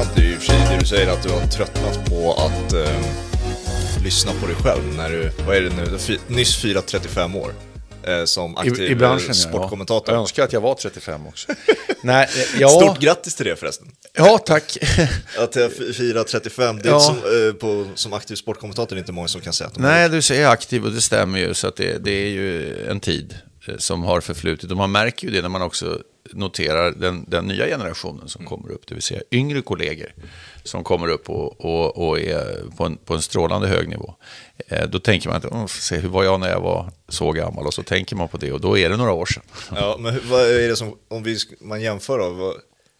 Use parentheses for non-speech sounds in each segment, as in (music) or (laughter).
intressant är ju i och för sig det du säger att du har tröttnat på att eh, lyssna på dig själv när du, vad är det nu, nyss firat 35 år eh, som aktiv I, i branschen, sportkommentator. Ja. Jag önskar att jag var 35 också. (laughs) Nej, eh, ja, Stort grattis till det förresten. ja, tack. (laughs) Att jag fi- firar 35, det är Ja. som, eh, på, som aktiv sportkommentator är det inte många som kan säga att de Nej, du säger aktiv och det stämmer ju. Så att det, det är ju en tid som har förflutit. Och man märker ju det när man också noterar den, den nya generationen som kommer upp. Det vill säga yngre kollegor som kommer upp och, och, och är på en, på en strålande hög nivå. Eh, Då tänker man att, "Åh, får se, hur var jag när jag var så gammal? Och så tänker man på det och då är det några år sedan. (laughs) Ja, men vad är det som, om vi, man jämför då, vad,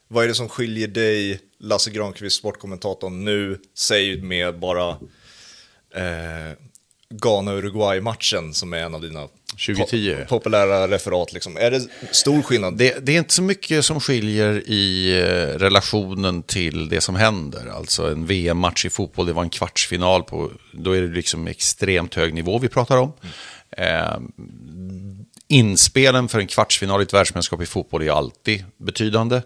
vad är det som skiljer dig, Lasse Granqvist, sportkommentatorn, nu, säg med bara eh, Ghana-Uruguay-matchen som är en av dina 2010. po- populära referat. Liksom. Är det stor skillnad? Det, det är inte så mycket som skiljer i eh, relationen till det som händer. Alltså en VM-match i fotboll, det var en kvartsfinal på, då är det liksom extremt hög nivå vi pratar om. Eh, inspelen för en kvartsfinal i ett världsmästerskap i fotboll är alltid betydande.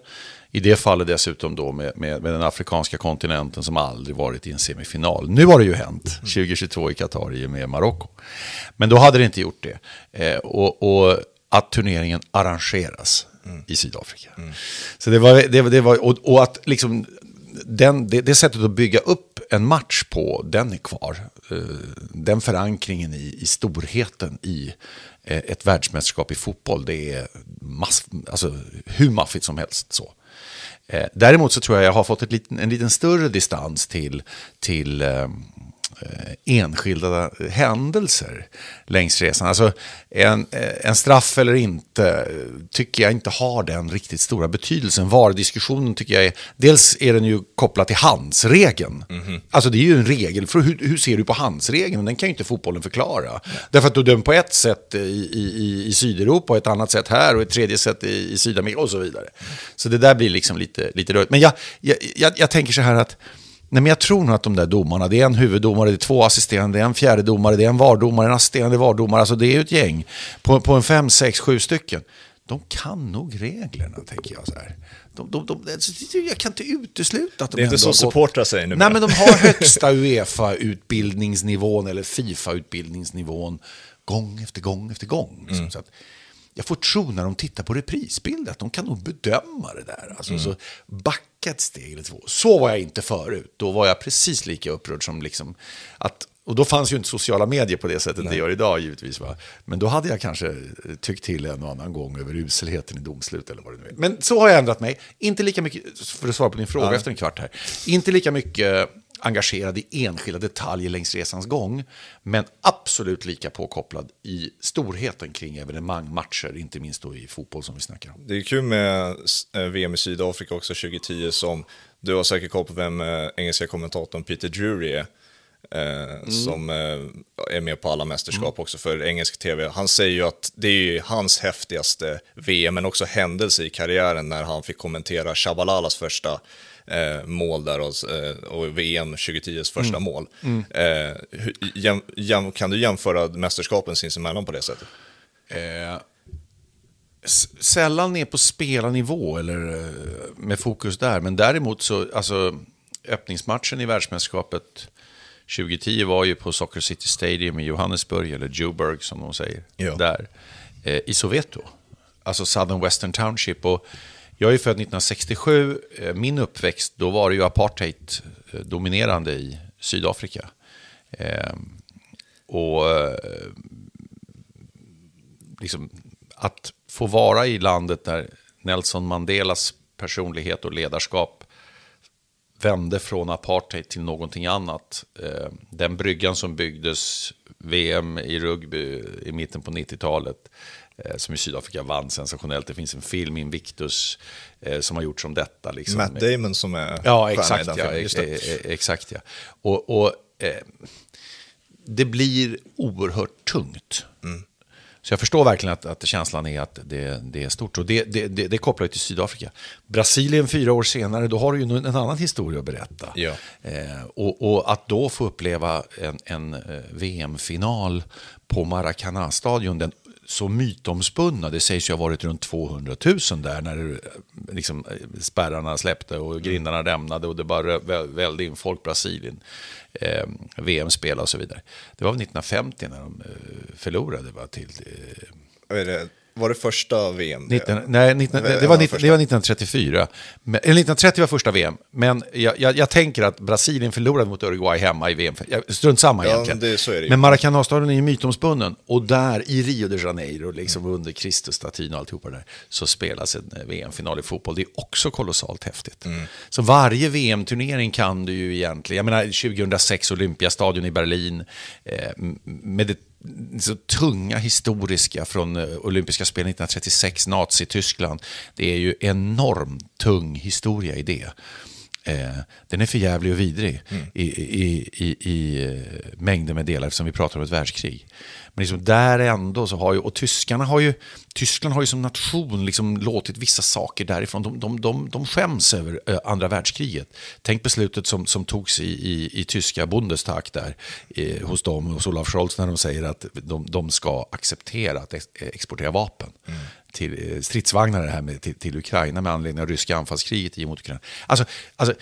I det fallet dessutom då med, med, med den afrikanska kontinenten som aldrig varit i en semifinal. Nu har det ju hänt, 2022 i Qatar i och med Marocko. Men då hade det inte gjort det. Eh, och, och att turneringen arrangeras i Sydafrika. Så det var, det, det var och, och att liksom den, det, det sättet att bygga upp en match på, den är kvar. Eh, Den förankringen i, i storheten i eh, ett världsmästerskap i fotboll, det är mass, alltså, hur maffigt som helst. så. Eh, Däremot så tror jag jag har fått ett liten, en liten större distans till, till eh, enskilda händelser längs resan. Alltså en, eh, en straff eller inte eh, tycker jag inte har den riktigt stora betydelsen. VAR-diskussionen tycker jag är, dels är den ju kopplad till handsregeln. Alltså det är ju en regel, för hur, hur ser du på handsregeln? Den kan ju inte fotbollen förklara. Därför att du dömer på ett sätt i, i, i- Sydeuropa, och ett annat sätt här och ett tredje sätt i, i Sydamerika och så vidare. Så det där blir liksom lite, lite rörigt. Men jag, jag, jag, jag tänker så här att Nej, men jag tror nog att de där domarna, det är en huvuddomare, det är två assisterande, det är en fjärde domare, det är en vardomare, en assisterande vardomare, alltså det är ju ett gäng på, på en fem, sex, sju stycken. De kan nog reglerna, tänker jag så här. De, de, de, alltså, jag kan inte utesluta att de Det är inte ändå så gått- supportrar säger nu. Nej, men de har högsta Uefa-utbildningsnivån eller Fifa-utbildningsnivån gång efter gång efter gång. Liksom. Så att jag får tro när de tittar på reprisbild att de kan nog bedöma det där. Alltså, så backa ett steg eller två. Så var jag inte förut. Då var jag precis lika upprörd som liksom att och då fanns ju inte sociala medier på det sättet det gör idag givetvis. Va? Men då hade jag kanske tyckt till en och annan gång över uselheten i domslut eller vad det nu är. Men så har jag ändrat mig. Inte lika mycket, för att svara på din fråga efter en kvart här, inte lika mycket engagerad i enskilda detaljer längs resans gång, men absolut lika påkopplad i storheten kring evenemang, matcher, inte minst då i fotboll som vi snackar om. Det är kul med eh, VM i Sydafrika också 2010 som du har säkert koll på vem eh, engelska kommentatorn Peter Drury är. Eh, Som eh, är med på alla mästerskap också för engelsk tv. Han säger ju att det är ju hans häftigaste VM, men också händelse i karriären när han fick kommentera Shabalalas första eh, mål där och, eh, och VM 2010s första mål. Eh, hur, jäm, jäm, kan du jämföra mästerskapen sinsemellan på det sättet? Eh, sällan ner på spelarnivå eller eh, med fokus där. Men däremot så, alltså öppningsmatchen i världsmästerskapet 2010 var ju på Soccer City Stadium i Johannesburg, eller Joburg som de säger, Ja. där, eh, i Soweto. Alltså Southern Western Township. Och jag är född 1967, eh, min uppväxt, då var det ju apartheid eh, dominerande i Sydafrika. Eh, och eh, liksom, att få vara i landet där Nelson Mandelas personlighet och ledarskap vände från apartheid till någonting annat. Eh, Den bryggan som byggdes, VM i rugby i mitten på 90-talet, eh, som i Sydafrika vann sensationellt. Det finns en film, Invictus, eh, som har gjorts om detta. Liksom. Matt Damon som är Ja, exakt. Ja, filmen, just det. e- e- exakt ja. Och, och eh, det blir oerhört tungt. Så jag förstår verkligen att, att känslan är att det, det är stort. Och det, det, det, det kopplar ju till Sydafrika. Brasilien fyra år senare, då har du ju en annan historia att berätta. Ja. Eh, och, och att då få uppleva en, en eh, VM-final på Maracanã-stadion, den så mytomspunna, det sägs ju ha varit runt 200 000 där när liksom, spärrarna släppte och grindarna rämnade och det bara välde in folk, Brasilien, eh, VM-spel och så vidare. Det var 1950 när de eh, förlorade va, till... Eh, var det första VM? 19, nej, 19, det, var, det, var 1934. Men, 1930 var första VM, men jag, jag, jag, tänker att Brasilien förlorade mot Uruguay hemma i VM. Strunt samma ja, egentligen. Det, men Maracanã-staden är ju mytomspunnen. Och där i Rio de Janeiro, liksom mm. under Kristusstatyn och alltihopa där, så spelas en eh, VM-final i fotboll. Det är också kolossalt häftigt. Mm. Så varje VM-turnering kan du ju egentligen, jag menar 2006 Olympiastadion i Berlin, eh, med det så tunga historiska från eh, olympiska spel 1936, Nazityskland. Det är ju enormt tung historia i det. Eh, den är för jävlig och vidrig mm. i, i, i, i eh, mängder med delar eftersom vi pratar om ett världskrig. Men liksom där ändå så har ju, och tyskarna har ju, Tyskland har ju som nation liksom låtit vissa saker därifrån, de, de, de, de skäms över andra världskriget. Tänk beslutet som, som togs i, i, i tyska Bundestag där, eh, hos dem, hos Olaf Scholz, när de säger att de, de ska acceptera att ex, exportera vapen. Mm till stridsvagnar här med, till, till, Ukraina med anledning av ryska anfallskriget mot Ukraina. Alltså, alltså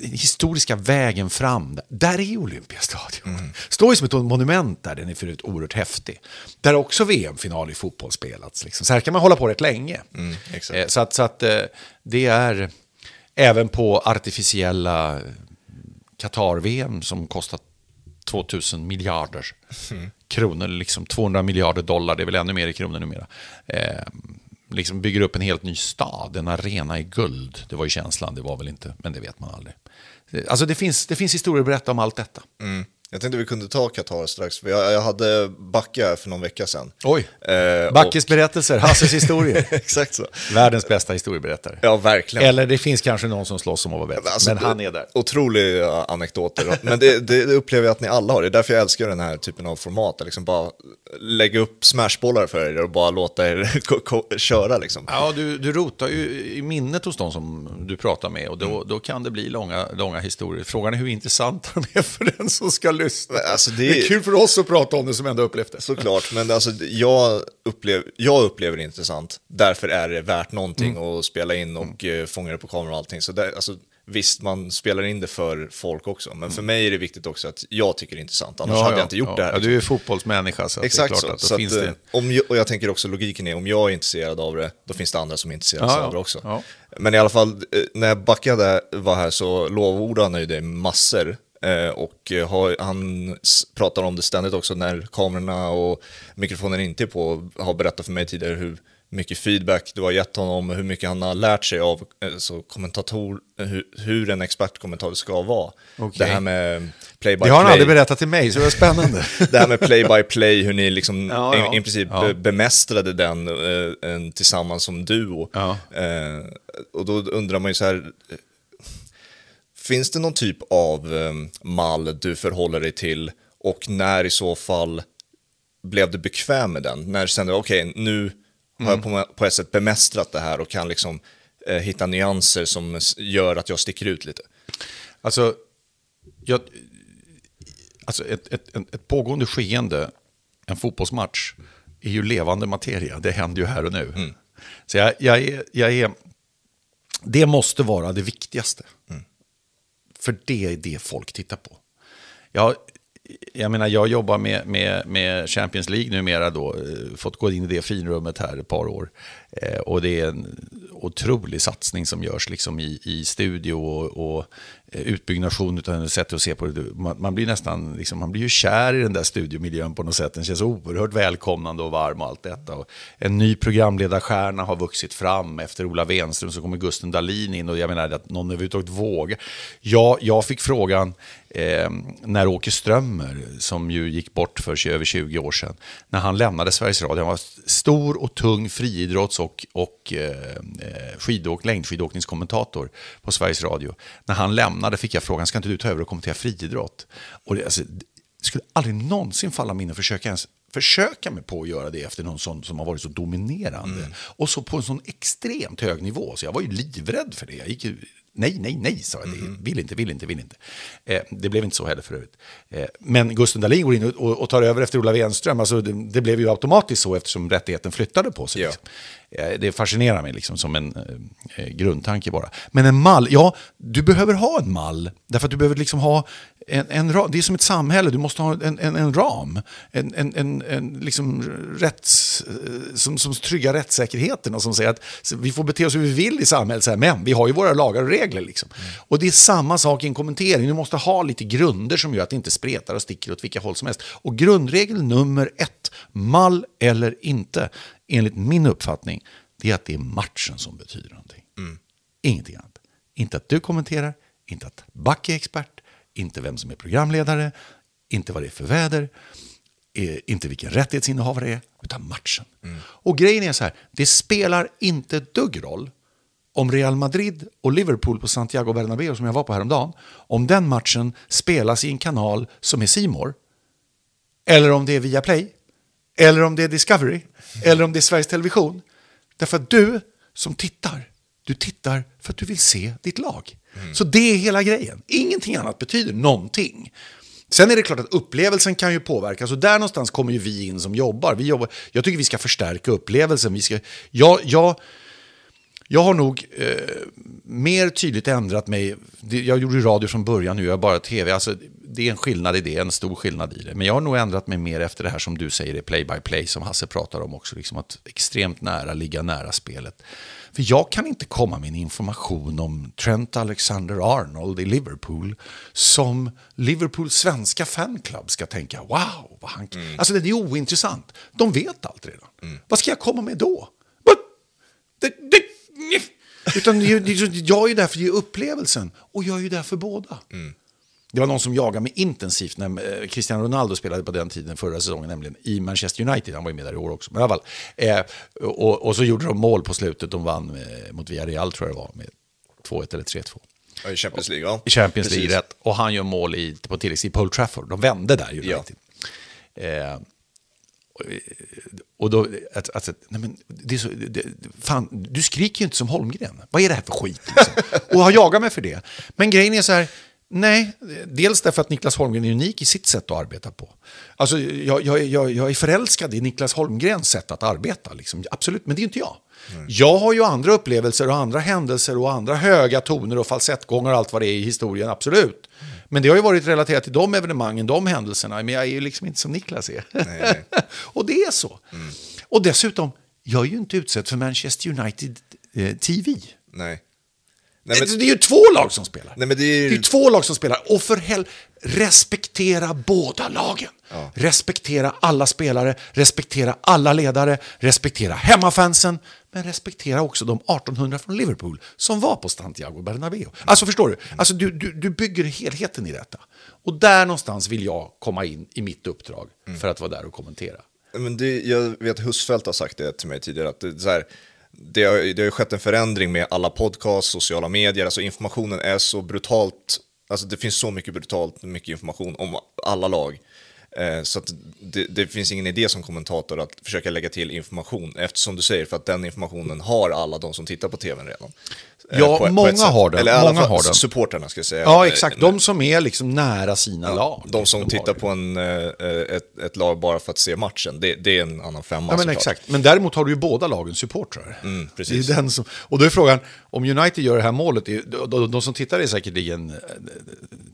historiska vägen fram, där är Olympiastadion. Mm. Står ju som ett monument där, den är förut oerhört häftig. Där har också VM-final i fotboll spelats. Liksom. Så här kan man hålla på rätt länge. Mm, eh, så att, så att eh, det är även på artificiella Qatar-VM som kostat 2000 miljarder mm. kronor, liksom 200 miljarder dollar, det är väl ännu mer i kronor numera. Liksom bygger upp en helt ny stad, en arena i guld. Det var ju känslan, det var väl inte, men det vet man aldrig. Alltså det finns, det finns historier att berätta om allt detta. Mm. Jag tänkte vi kunde ta Qatar strax, för jag, jag hade Backe för någon vecka sedan. Oj, eh, Backes och... berättelser, Hasses historier. (laughs) Exakt så. Världens bästa historieberättare. Ja, verkligen. Eller det finns kanske någon som slåss om att vara bättre, alltså, men han är där. Otroliga anekdoter, men det, det, upplever jag att ni alla har. Det är därför jag älskar den här typen av format, liksom bara lägga upp smashbollar för er och bara låta er (laughs) köra. Liksom. Ja, du, du rotar ju i minnet hos de som du pratar med och då, mm. då kan det bli långa, långa historier. Frågan är hur intressanta de är för den som ska lyssna. Alltså det... det... är kul för oss att prata om det som ändå upplevt det. Såklart, men alltså, jag, upplev, jag upplever det intressant. Därför är det värt någonting mm. att spela in och mm. fånga det på kamera och allting. Så där, alltså, Visst, man spelar in det för folk också, men för mm. mig är det viktigt också att jag tycker det är intressant, annars ja, hade jag inte gjort ja. det här. Ja, du är fotbollsmänniska, så Exakt det är klart så. att, så att, det... Eh, om jag, och jag tänker också, logiken är, om jag är intresserad av det, då finns det andra som är intresserade ja, av det också. Men i alla fall, eh, när Backade var här så lovordade han ju det massor. Eh, och han pratar om det ständigt också när kamerorna och mikrofonen inte är på, har berättat för mig tidigare hur mycket feedback du har gett honom, hur mycket han har lärt sig av eh, så kommentator, hur, hur en expertkommentator ska vara. Okay. Det här med play by play. Det har han aldrig berättat till mig, så det var spännande. (laughs) det här med play by play, hur ni liksom ja, ja. I, i, princip ja. bemästrade den eh, tillsammans som duo. Eh, och då undrar man ju så här, finns det någon typ av eh, mall du förhåller dig till och när i så fall blev du bekväm med den? När kände du, okej, okay, nu har jag på, på ett sätt bemästrat det här och kan liksom eh, hitta nyanser som gör att jag sticker ut lite. Alltså, jag, alltså ett, ett, ett pågående skeende, en fotbollsmatch, är ju levande materia. Det händer ju här och nu. Mm. Så jag, jag, är, jag är, det måste vara det viktigaste. Mm. För det är det folk tittar på. Jag, jag menar, jag jobbar med, med, med Champions League numera då, eh, fått gå in i det finrummet här ett par år. Eh, och det är en otrolig satsning som görs liksom i, i studio och, och Eh, utbyggnation utan sätt att se på det. Man, man, blir nästan, liksom, man blir ju kär i den där studiomiljön på något sätt. Den känns oerhört välkomnande och varm och allt detta. Och en ny programledarstjärna har vuxit fram. Efter Ola Wenström så kommer Gusten Dahlin in och jag menar att någon överhuvudtaget vågar. Jag, jag fick frågan eh, när Åke Strömmer, som ju gick bort för över 20 år sedan, när han lämnade Sveriges Radio, han var stor och tung friidrotts och, och eh, eh skidåk, längdskidåkningskommentator på Sveriges Radio. När han lämnade fick jag frågan, ska inte du ta över och kommentera friidrott? Och det, alltså, det skulle aldrig någonsin falla mig in att försöka ens försöka mig på att göra det efter någon sån som har varit så dominerande. Mm. Och så på en sån extremt hög nivå, så jag var ju livrädd för det. Jag gick Nej, nej, nej, sa jag. Mm. Vill inte, vill inte, vill inte. Eh, det blev inte så heller förut. Eh, men Gusten Dahlin går in och, och, och, tar över efter Ola Wenström. Alltså, det, det, blev ju automatiskt så eftersom rättigheten flyttade på sig. Ja. Liksom. Eh, det fascinerar mig liksom som en eh, grundtanke bara. Men en mall, ja, du behöver ha en mall. Därför att du behöver liksom ha en, en ram. Det är som ett samhälle, du måste ha en, en, en ram. En, en, en, en liksom rätts, eh, som, som tryggar rättssäkerheten och som säger att vi får bete oss hur vi vill i samhället, här, men vi har ju våra lagar och regler. Liksom. Mm. Och det är samma sak i en kommentering, du måste ha lite grunder som gör att det inte spretar och sticker åt vilka håll som helst. Och grundregel nummer ett, mall eller inte, enligt min uppfattning, det är att det är matchen som betyder någonting. Mm. Ingenting annat. Inte att du kommenterar, inte att Back är expert, inte vem som är programledare, inte vad det är för väder, eh, inte vilken rättighetsinnehavare det är, utan matchen. Mm. Och grejen är så här, det spelar inte dugg roll om Real Madrid och Liverpool på Santiago Bernabéu som jag var på häromdagen, om den matchen spelas i en kanal som är Simor eller om det är Viaplay, eller om det är Discovery, (laughs) eller om det är Sveriges Television. Därför att du som tittar, du tittar för att du vill se ditt lag. Mm. Så det är hela grejen. Ingenting annat betyder någonting. Sen är det klart att upplevelsen kan ju påverkas och där någonstans kommer ju vi in som jobbar. Vi jobbar jag tycker vi ska förstärka upplevelsen. Vi ska, jag, jag, jag har nog eh, mer tydligt ändrat mig. Jag gjorde radio från början, nu gör jag bara tv. Alltså, det är en skillnad i det, en stor skillnad i det. Men jag har nog ändrat mig mer efter det här som du säger, det play by play som Hasse pratar om också. Liksom att extremt nära, ligga nära spelet. För jag kan inte komma med information om Trent Alexander-Arnold i Liverpool som Liverpools svenska fanclub ska tänka wow, vad han mm. Alltså det är ointressant. De vet allt redan. Mm. Vad ska jag komma med då? (laughs) Utan jag är ju där för att ge upplevelsen och jag är ju där för båda. Mm. Det var någon som jagade mig intensivt när eh, Cristiano Ronaldo spelade på den tiden, förra säsongen, nämligen i Manchester United. Han var ju med där i år också. Men i alla fall. Eh, och, och, så gjorde de mål på slutet. De vann med, mot Villarreal, tror jag det var, med 2-1 eller 3-2. I Champions League, ja. I Champions League, rätt. Och han gör mål i, på tilläggstid på Old Trafford. De vände där, United. Ja. Eh, och då, att, att, nej men, det är så, det, fan, du skriker ju inte som Holmgren. Vad är det här för skit? Liksom? (laughs) och har jagat mig för det. Men grejen är så här, Nej, dels därför att Niklas Holmgren är unik i sitt sätt att arbeta på. Alltså, jag, jag, jag, jag är förälskad i Niklas Holmgrens sätt att arbeta, liksom. absolut, men det är inte jag. Mm. Jag har ju andra upplevelser och andra händelser och andra höga toner och falsettgångar och allt vad det är i historien, absolut. Mm. Men det har ju varit relaterat till de evenemangen, de händelserna, men jag är ju liksom inte som Niklas är. Nej, nej. (laughs) och det är så. Mm. Och dessutom, jag är ju inte utsedd för Manchester United eh, TV. Nej. Nej, men... det, är ju två lag som spelar. Nej, men det, är... det är två lag som spelar. Och för hel... respektera båda lagen. Ja. Respektera alla spelare, respektera alla ledare, respektera hemmafansen, men respektera också de 1800 från Liverpool som var på Santiago Bernabéu. Alltså förstår du? Alltså, du, du, du bygger helheten i detta. Och där någonstans vill jag komma in i mitt uppdrag mm. för att vara där och kommentera. Men det, jag vet Husfeldt har sagt det till mig tidigare, att det, så här, det har, det har skett en förändring med alla podcasts, sociala medier, alltså informationen är så brutalt, alltså det finns så mycket brutalt mycket information om alla lag. Eh, så det, det, finns ingen idé som kommentator att försöka lägga till information, eftersom du säger, för att den informationen har alla de som tittar på tvn redan. Eh, ja, på, många på har den. Eller många har den. supporterna ska jag säga. Ja, exakt. De som är liksom nära sina ja, lag. De som de tittar på en, eh, ett, ett, lag bara för att se matchen, det, det är en annan femma. Ja, men exakt. Men däremot har du ju båda lagens supportrar. Mm, precis. Det är den som, och då är frågan, om United gör det här målet, de, de, de som tittar är säkerligen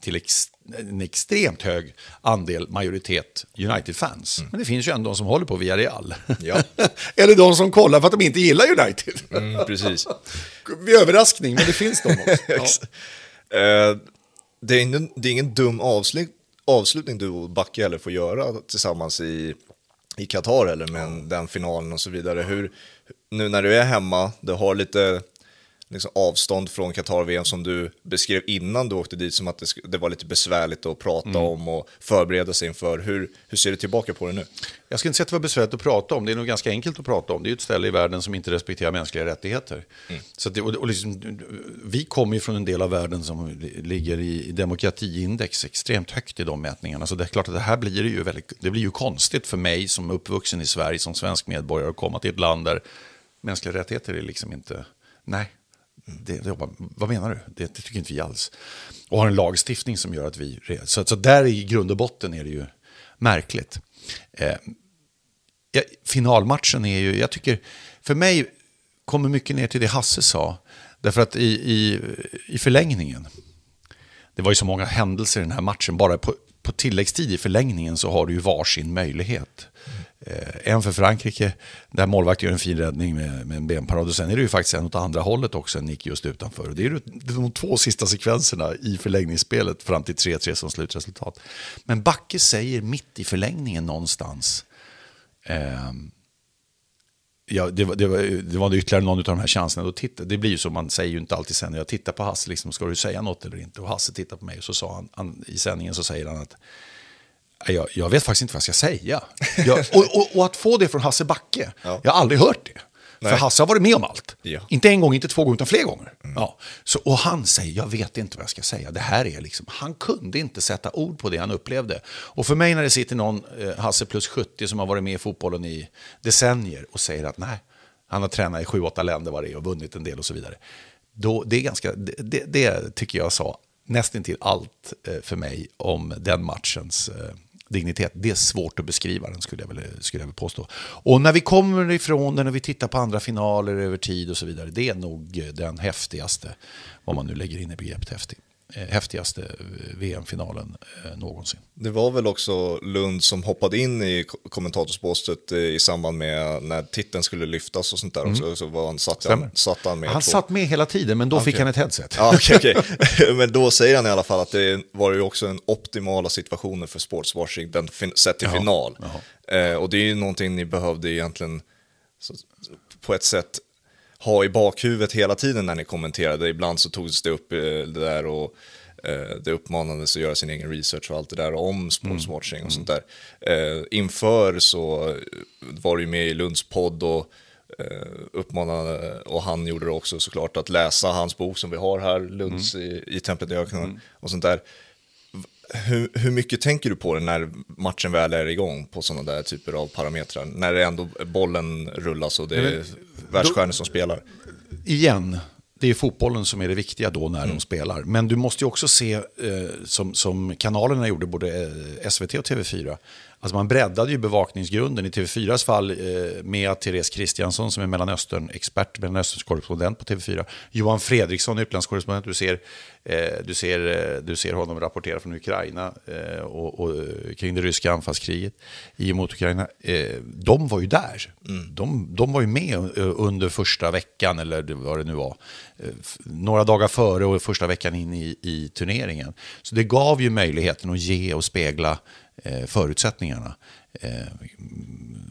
till ex, en extremt hög andel majoritet United-fans. Mm. Men det finns ju ändå de som håller på via Real. Ja. (laughs) Eller de som kollar för att de inte gillar United. Mm, precis. (laughs) Överraskning, men det finns de också. (laughs) Ja. uh, det, är ingen, det är ingen dum avslut, avslutning du och Backe heller får göra tillsammans i, i Qatar eller med en, den finalen och så vidare. Hur, nu när du är hemma, du har lite liksom avstånd från Qatar-VM som du beskrev innan du åkte dit som att det, det var lite besvärligt att prata mm. om och förbereda sig inför. Hur, hur ser du tillbaka på det nu? Jag skulle inte säga att det var besvärligt att prata om, det är nog ganska enkelt att prata om. Det är ju ett ställe i världen som inte respekterar mänskliga rättigheter. Mm. Så det, och, och liksom, vi kommer ju från en del av världen som ligger i demokratiindex extremt högt i de mätningarna. Så det är klart att det här blir ju, väldigt, det blir ju konstigt för mig som uppvuxen i Sverige som svensk medborgare att komma till ett land där mänskliga rättigheter är liksom inte, nej, det, det, vad menar du? Det, det, tycker inte vi alls. Och har en lagstiftning som gör att vi... Så, så där i grund och botten är det ju märkligt. Eh, ja, finalmatchen är ju, jag tycker, för mig kommer mycket ner till det Hasse sa. Därför att i, i, i förlängningen, det var ju så många händelser i den här matchen, bara på, på tilläggstid i förlängningen så har du ju varsin möjlighet. Mm. Eh, en för Frankrike, där målvakten gör en fin räddning med, med en benparad. Och sen är det ju faktiskt en åt andra hållet också, en nick just utanför. Och det är ju de två sista sekvenserna i förlängningsspelet fram till 3-3 som slutresultat. Men Backe säger mitt i förlängningen någonstans, eh, Ja, det, var, det, var, det var ytterligare någon av de här chanserna. Då titta, det blir ju så, man säger ju inte alltid sen. Jag tittar på Hasse, liksom, ska du säga något eller inte? Och Hasse tittar på mig och så sa han, han i sändningen så säger han att jag, jag, vet faktiskt inte vad jag ska säga. (laughs) Jag, och, och, och, att få det från Hasse Backe, ja. jag har aldrig hört det. Nej. För Hasse har varit med om allt. Ja. Inte en gång, inte två gånger, utan fler gånger. Mm. Ja. Så, och han säger, jag vet inte vad jag ska säga. Det här är liksom, han kunde inte sätta ord på det han upplevde. Och för mig när det sitter någon, eh, Hasse plus 70, som har varit med i fotbollen i decennier och säger att nej, han har tränat i sju, åtta länder var det är och vunnit en del och så vidare. Då, det, är ganska, det, det, det tycker jag sa nästintill allt eh, för mig om den matchens eh, dignitet. Det är svårt att beskriva den skulle jag, väl, eh, skulle jag vilja påstå. Och när vi kommer ifrån den och vi tittar på andra finaler över tid och så vidare, det är nog den häftigaste, vad man nu lägger in i begreppet häftig. Eh, häftigaste eh, VM-finalen eh, någonsin. Det var väl också Lund som hoppade in i kommentatorsbåset i samband med när titeln skulle lyftas och sånt där också. Mm. Så var han, satt, han, satt han med. Han satt med hela tiden, men då okay. fick han ett headset. Ja, okay, okay. (laughs) men då säger han i alla fall att det var ju också en optimala situationen för sportswashing, den sett till Jaha. final. Jaha. Eh, och det är ju någonting ni behövde egentligen så, på ett sätt ha i bakhuvudet hela tiden när ni kommenterade. Ibland så togs det upp eh, det där och eh, det uppmanades att göra sin egen research och allt det där om sportswatching mm. och sånt där. Eh, inför så var du med i Lunds podd och uppmanade, och han gjorde det också såklart, att läsa hans bok som vi har här, Lunds mm. i, i Templet i öknen mm. och sånt där. Hur, hur, mycket tänker du på det när matchen väl är igång på sådana där typer av parametrar? När det ändå bollen rullas och det är världsstjärnor som spelar. Igen, det är fotbollen som är det viktiga då när mm. de spelar. Men du måste ju också se, eh, som, som kanalerna gjorde, både eh, SVT och TV4, Alltså man breddade ju bevakningsgrunden i TV4s fall eh, med att Therese Kristiansson som är Mellanöstern-expert, Mellanöstern-korrespondent på TV4. Johan Fredriksson, utlandskorrespondent. Du ser, eh, du, ser, eh, du ser honom rapportera från Ukraina eh, och, och, kring det ryska anfallskriget i mot Ukraina. De var ju där. Mm. De, de var ju med under första veckan, eller vad det nu var. några dagar före och första veckan in i, i turneringen. Så det gav ju möjligheten att ge och spegla förutsättningarna eh,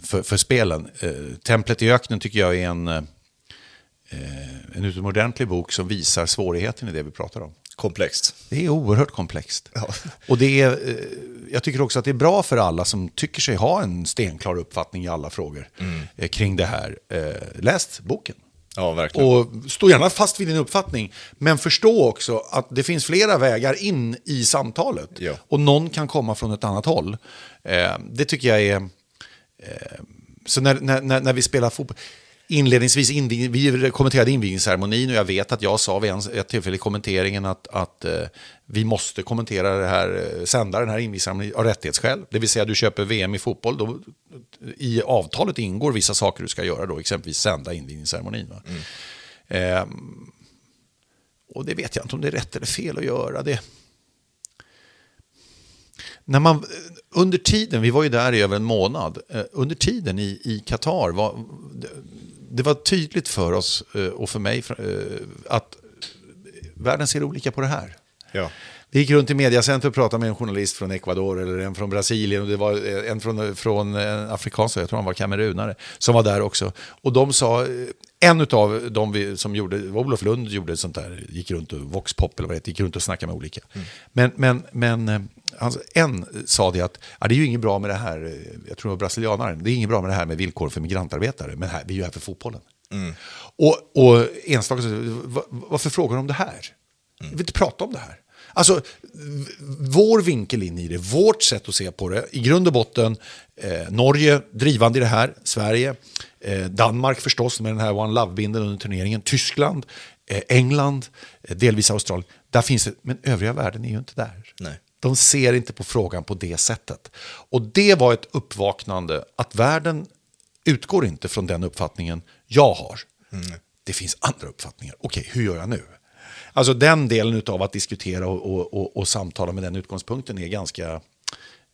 för, för spelen. Eh, Templet i öknen tycker jag är en, en utomordentlig bok som visar svårigheten i det vi pratar om. Komplext. Det är oerhört komplext. Ja. (laughs) Och det är, jag tycker också att det är bra för alla som tycker sig ha en stenklar uppfattning i alla frågor mm. kring det här. Läs boken. Ja, verkligen. Och stå gärna fast vid din uppfattning. Men förstå också att det finns flera vägar in i samtalet. Ja. Och någon kan komma från ett annat håll. Eh, det tycker jag är... Eh, så när, när, när vi spelar fotboll... Inledningsvis, invig, vi kommenterade invigningsceremonin och jag vet att jag sa vid en, ett tillfälle i kommenteringen att, att eh, vi måste kommentera det här, eh, sända den här invigningsceremonin av rättighetsskäl. Det vill säga du köper VM i fotboll, då, i avtalet ingår vissa saker du ska göra då, exempelvis sända invigningsceremonin. Mm. Eh, och det vet jag inte om det är rätt eller fel att göra. det. När man, under tiden, vi var ju där i över en månad, eh, under tiden i, Qatar det var tydligt för oss eh, och för mig eh, att världen ser olika på det här. Ja. Vi gick runt i mediacenter och pratade med en journalist från Ecuador eller en från Brasilien och det var en från, från en afrikansk, jag tror han var kamerunare, som var där också. Och de sa, en av de som gjorde, Olof Lund gjorde sånt där, gick runt och Voxpop eller vad det gick runt och snackade med olika. Mm. Men, men, men alltså, en sa det att ja, det är ju inget bra med det här, jag tror det var brasilianaren, det är inget bra med det här med villkor för migrantarbetare, men här, vi är ju här för fotbollen. Mm. Och, och enstaka, varför frågar de om det här? Mm. Vi vill inte prata om det här. Alltså, vår vinkel in i det, vårt sätt att se på det, i grund och botten, eh, Norge drivande i det här, Sverige, eh, Danmark förstås med den här One Love-bindeln under turneringen, Tyskland, eh, England, eh, delvis Australien. Där finns det, men övriga världen är ju inte där. Nej. De ser inte på frågan på det sättet. Och det var ett uppvaknande att världen utgår inte från den uppfattningen jag har. Mm. Det finns andra uppfattningar. Okej, hur gör jag nu? Alltså den delen av att diskutera och, och, och, och samtala med den utgångspunkten är ganska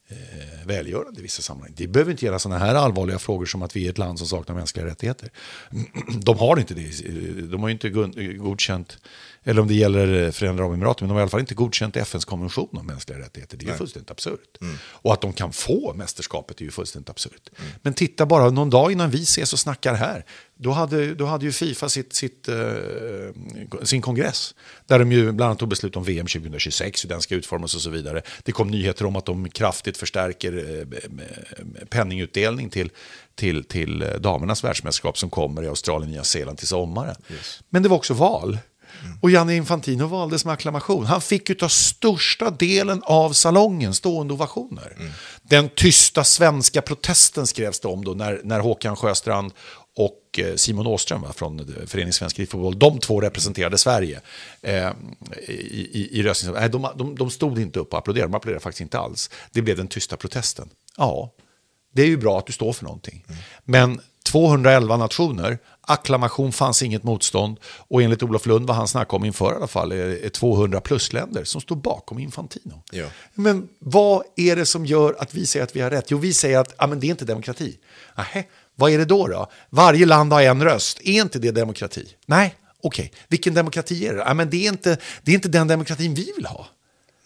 eh, välgörande i vissa sammanhang. Det behöver inte gälla sådana här allvarliga frågor som att vi är ett land som saknar mänskliga rättigheter. (clears throat) De har inte det. De har inte godkänt, eller om det gäller Förenade Arabemiraten, men de har i alla fall inte godkänt FNs konvention om mänskliga rättigheter. Det är ju fullständigt absurt. Mm. Och att de kan få mästerskapet är ju fullständigt absurt. Mm. Men titta bara någon dag innan vi ses och snackar här. Då hade, då hade ju Fifa sitt, sitt, uh, sin kongress. Där de ju bland annat tog beslut om VM 2026, hur den ska utformas och så vidare. Det kom nyheter om att de kraftigt förstärker uh, penningutdelning till, till, till damernas världsmästerskap som kommer i Australien och Nya Zeeland till sommaren. Yes. Men det var också val. Mm. Och Janne Infantino valdes med acklamation. Han fick ta största delen av salongen stående ovationer. Mm. Den tysta svenska protesten skrevs det om då när, när Håkan Sjöstrand och eh, Simon Åström va, från eh, Föreningen Svensk Ridfotboll, de två representerade Sverige eh, i, i, i röstningen. Nej, de, de, de stod inte upp och applåderade, de applåderade faktiskt inte alls. Det blev den tysta protesten. Ja, det är ju bra att du står för någonting. Mm. Men 211 nationer, acklamation fanns inget motstånd och enligt Olof Lund, vad han snackade om inför i alla fall, är 200 plus-länder som står bakom Infantino. Ja. Men vad är det som gör att vi säger att vi har rätt? Jo, vi säger att ah, men det är inte demokrati. Aha, vad är det då, då? Varje land har en röst. Är inte det demokrati? Nej, okej. Okay. Vilken demokrati är det? Ah, men det, är inte, det är inte den demokratin vi vill ha.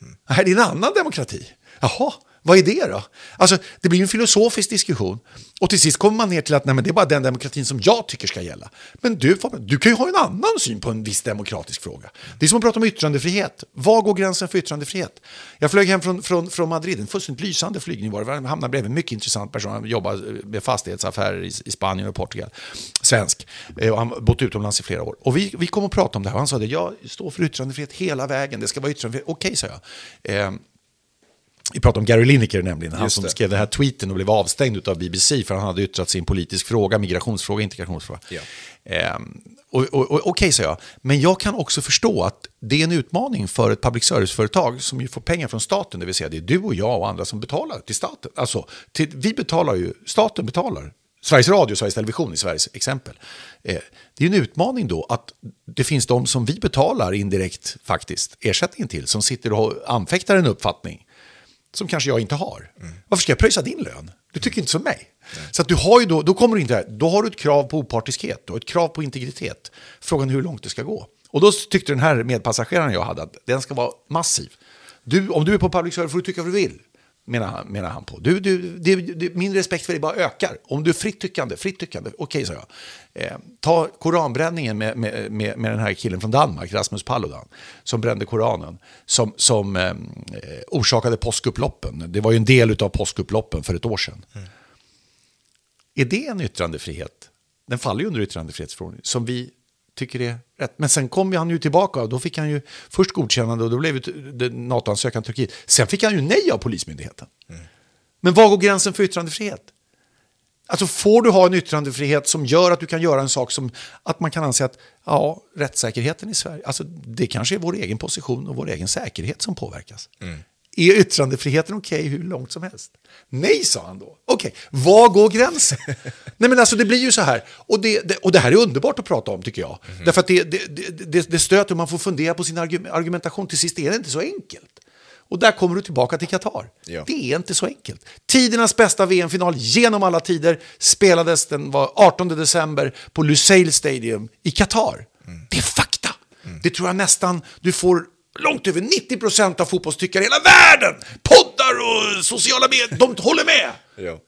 Mm. det är en annan demokrati. Jaha, vad är det då? Alltså, det blir en filosofisk diskussion. Och till sist kommer man ner till att nej, men det är bara den demokratin som jag tycker ska gälla. Men du, du kan ju ha en annan syn på en viss demokratisk fråga. Det är som att prata om yttrandefrihet. Var går gränsen för yttrandefrihet? Jag flög hem från, från, från Madrid, en fullständigt lysande flygning var det. Jag hamnade bredvid en mycket intressant person. Han jobbar eh, med fastighetsaffärer i, i Spanien och Portugal. Svensk. Eh, och han bott utomlands i flera år. Och vi, vi kom och pratade om det här. Han sa att jag står för yttrandefrihet hela vägen. Det ska vara yttrandefrihet. Okej, okay, sa jag. Eh, vi pratar om Gary Lineker nämligen, han som skrev den här tweeten och blev avstängd av BBC för han hade yttrat en politisk fråga, migrationsfråga, integrationsfråga. Ja. Ehm, och, och, och, Okej, okay, säger jag, men jag kan också förstå att det är en utmaning för ett public service-företag som ju får pengar från staten, det vill säga det är du och jag och andra som betalar till staten. Alltså, till, vi betalar ju, staten betalar. Sveriges Radio, Sveriges Television i Sveriges exempel. Eh, det är en utmaning då att det finns de som vi betalar indirekt faktiskt ersättningen till, som sitter och anfäktar en uppfattning som kanske jag inte har. Mm. Varför ska jag pröjsa din lön? Du tycker inte som mig. Nej. Så att du har ju då, då kommer du inte då har du ett krav på opartiskhet, och ett krav på integritet. Frågan hur långt det ska gå. Och då tyckte den här medpassageraren jag hade att den ska vara massiv. Du, om du är på public service får du tycka vad du vill menar han, menar han på. Du, du, det, det, min respekt för dig bara ökar. Om du är fritt tyckande, fritt tyckande, okej, sa jag. Eh, ta koranbränningen med, med, med, med, den här killen från Danmark, Rasmus Paludan, som brände koranen, som, som eh, orsakade påskupploppen. Det var ju en del av påskupploppen för ett år sedan. Mm. Är det en yttrandefrihet? Den faller ju under yttrandefrihetsförordningen, som vi tycker det är rätt. Men sen kom han ju tillbaka och då fick han ju först godkännande och då blev det NATO-ansökan Turkiet. Sen fick han ju nej av Polismyndigheten. Mm. Men var går gränsen för yttrandefrihet? Alltså får du ha en yttrandefrihet som gör att du kan göra en sak som att man kan anse att ja, rättssäkerheten i Sverige, alltså det kanske är vår egen position och vår egen säkerhet som påverkas. Mm. Är yttrandefriheten okej okay hur långt som helst? Nej, sa han då. Okej, okay, var går gränsen? (laughs) Nej, men alltså det blir ju så här. Och det, det, och det här är underbart att prata om, tycker jag. Mm. Därför att det, det, det, det stöter, man får fundera på sin argumentation. Till sist är det inte så enkelt. Och där kommer du tillbaka till Qatar. Ja. Det är inte så enkelt. Tidernas bästa VM-final genom alla tider spelades den var 18 december på Lusail Stadium i Qatar. Mm. Det är fakta. Mm. Det tror jag nästan du får långt över 90% av fotbollstyckare i hela världen, poddar och sociala medier, de håller med. Ja.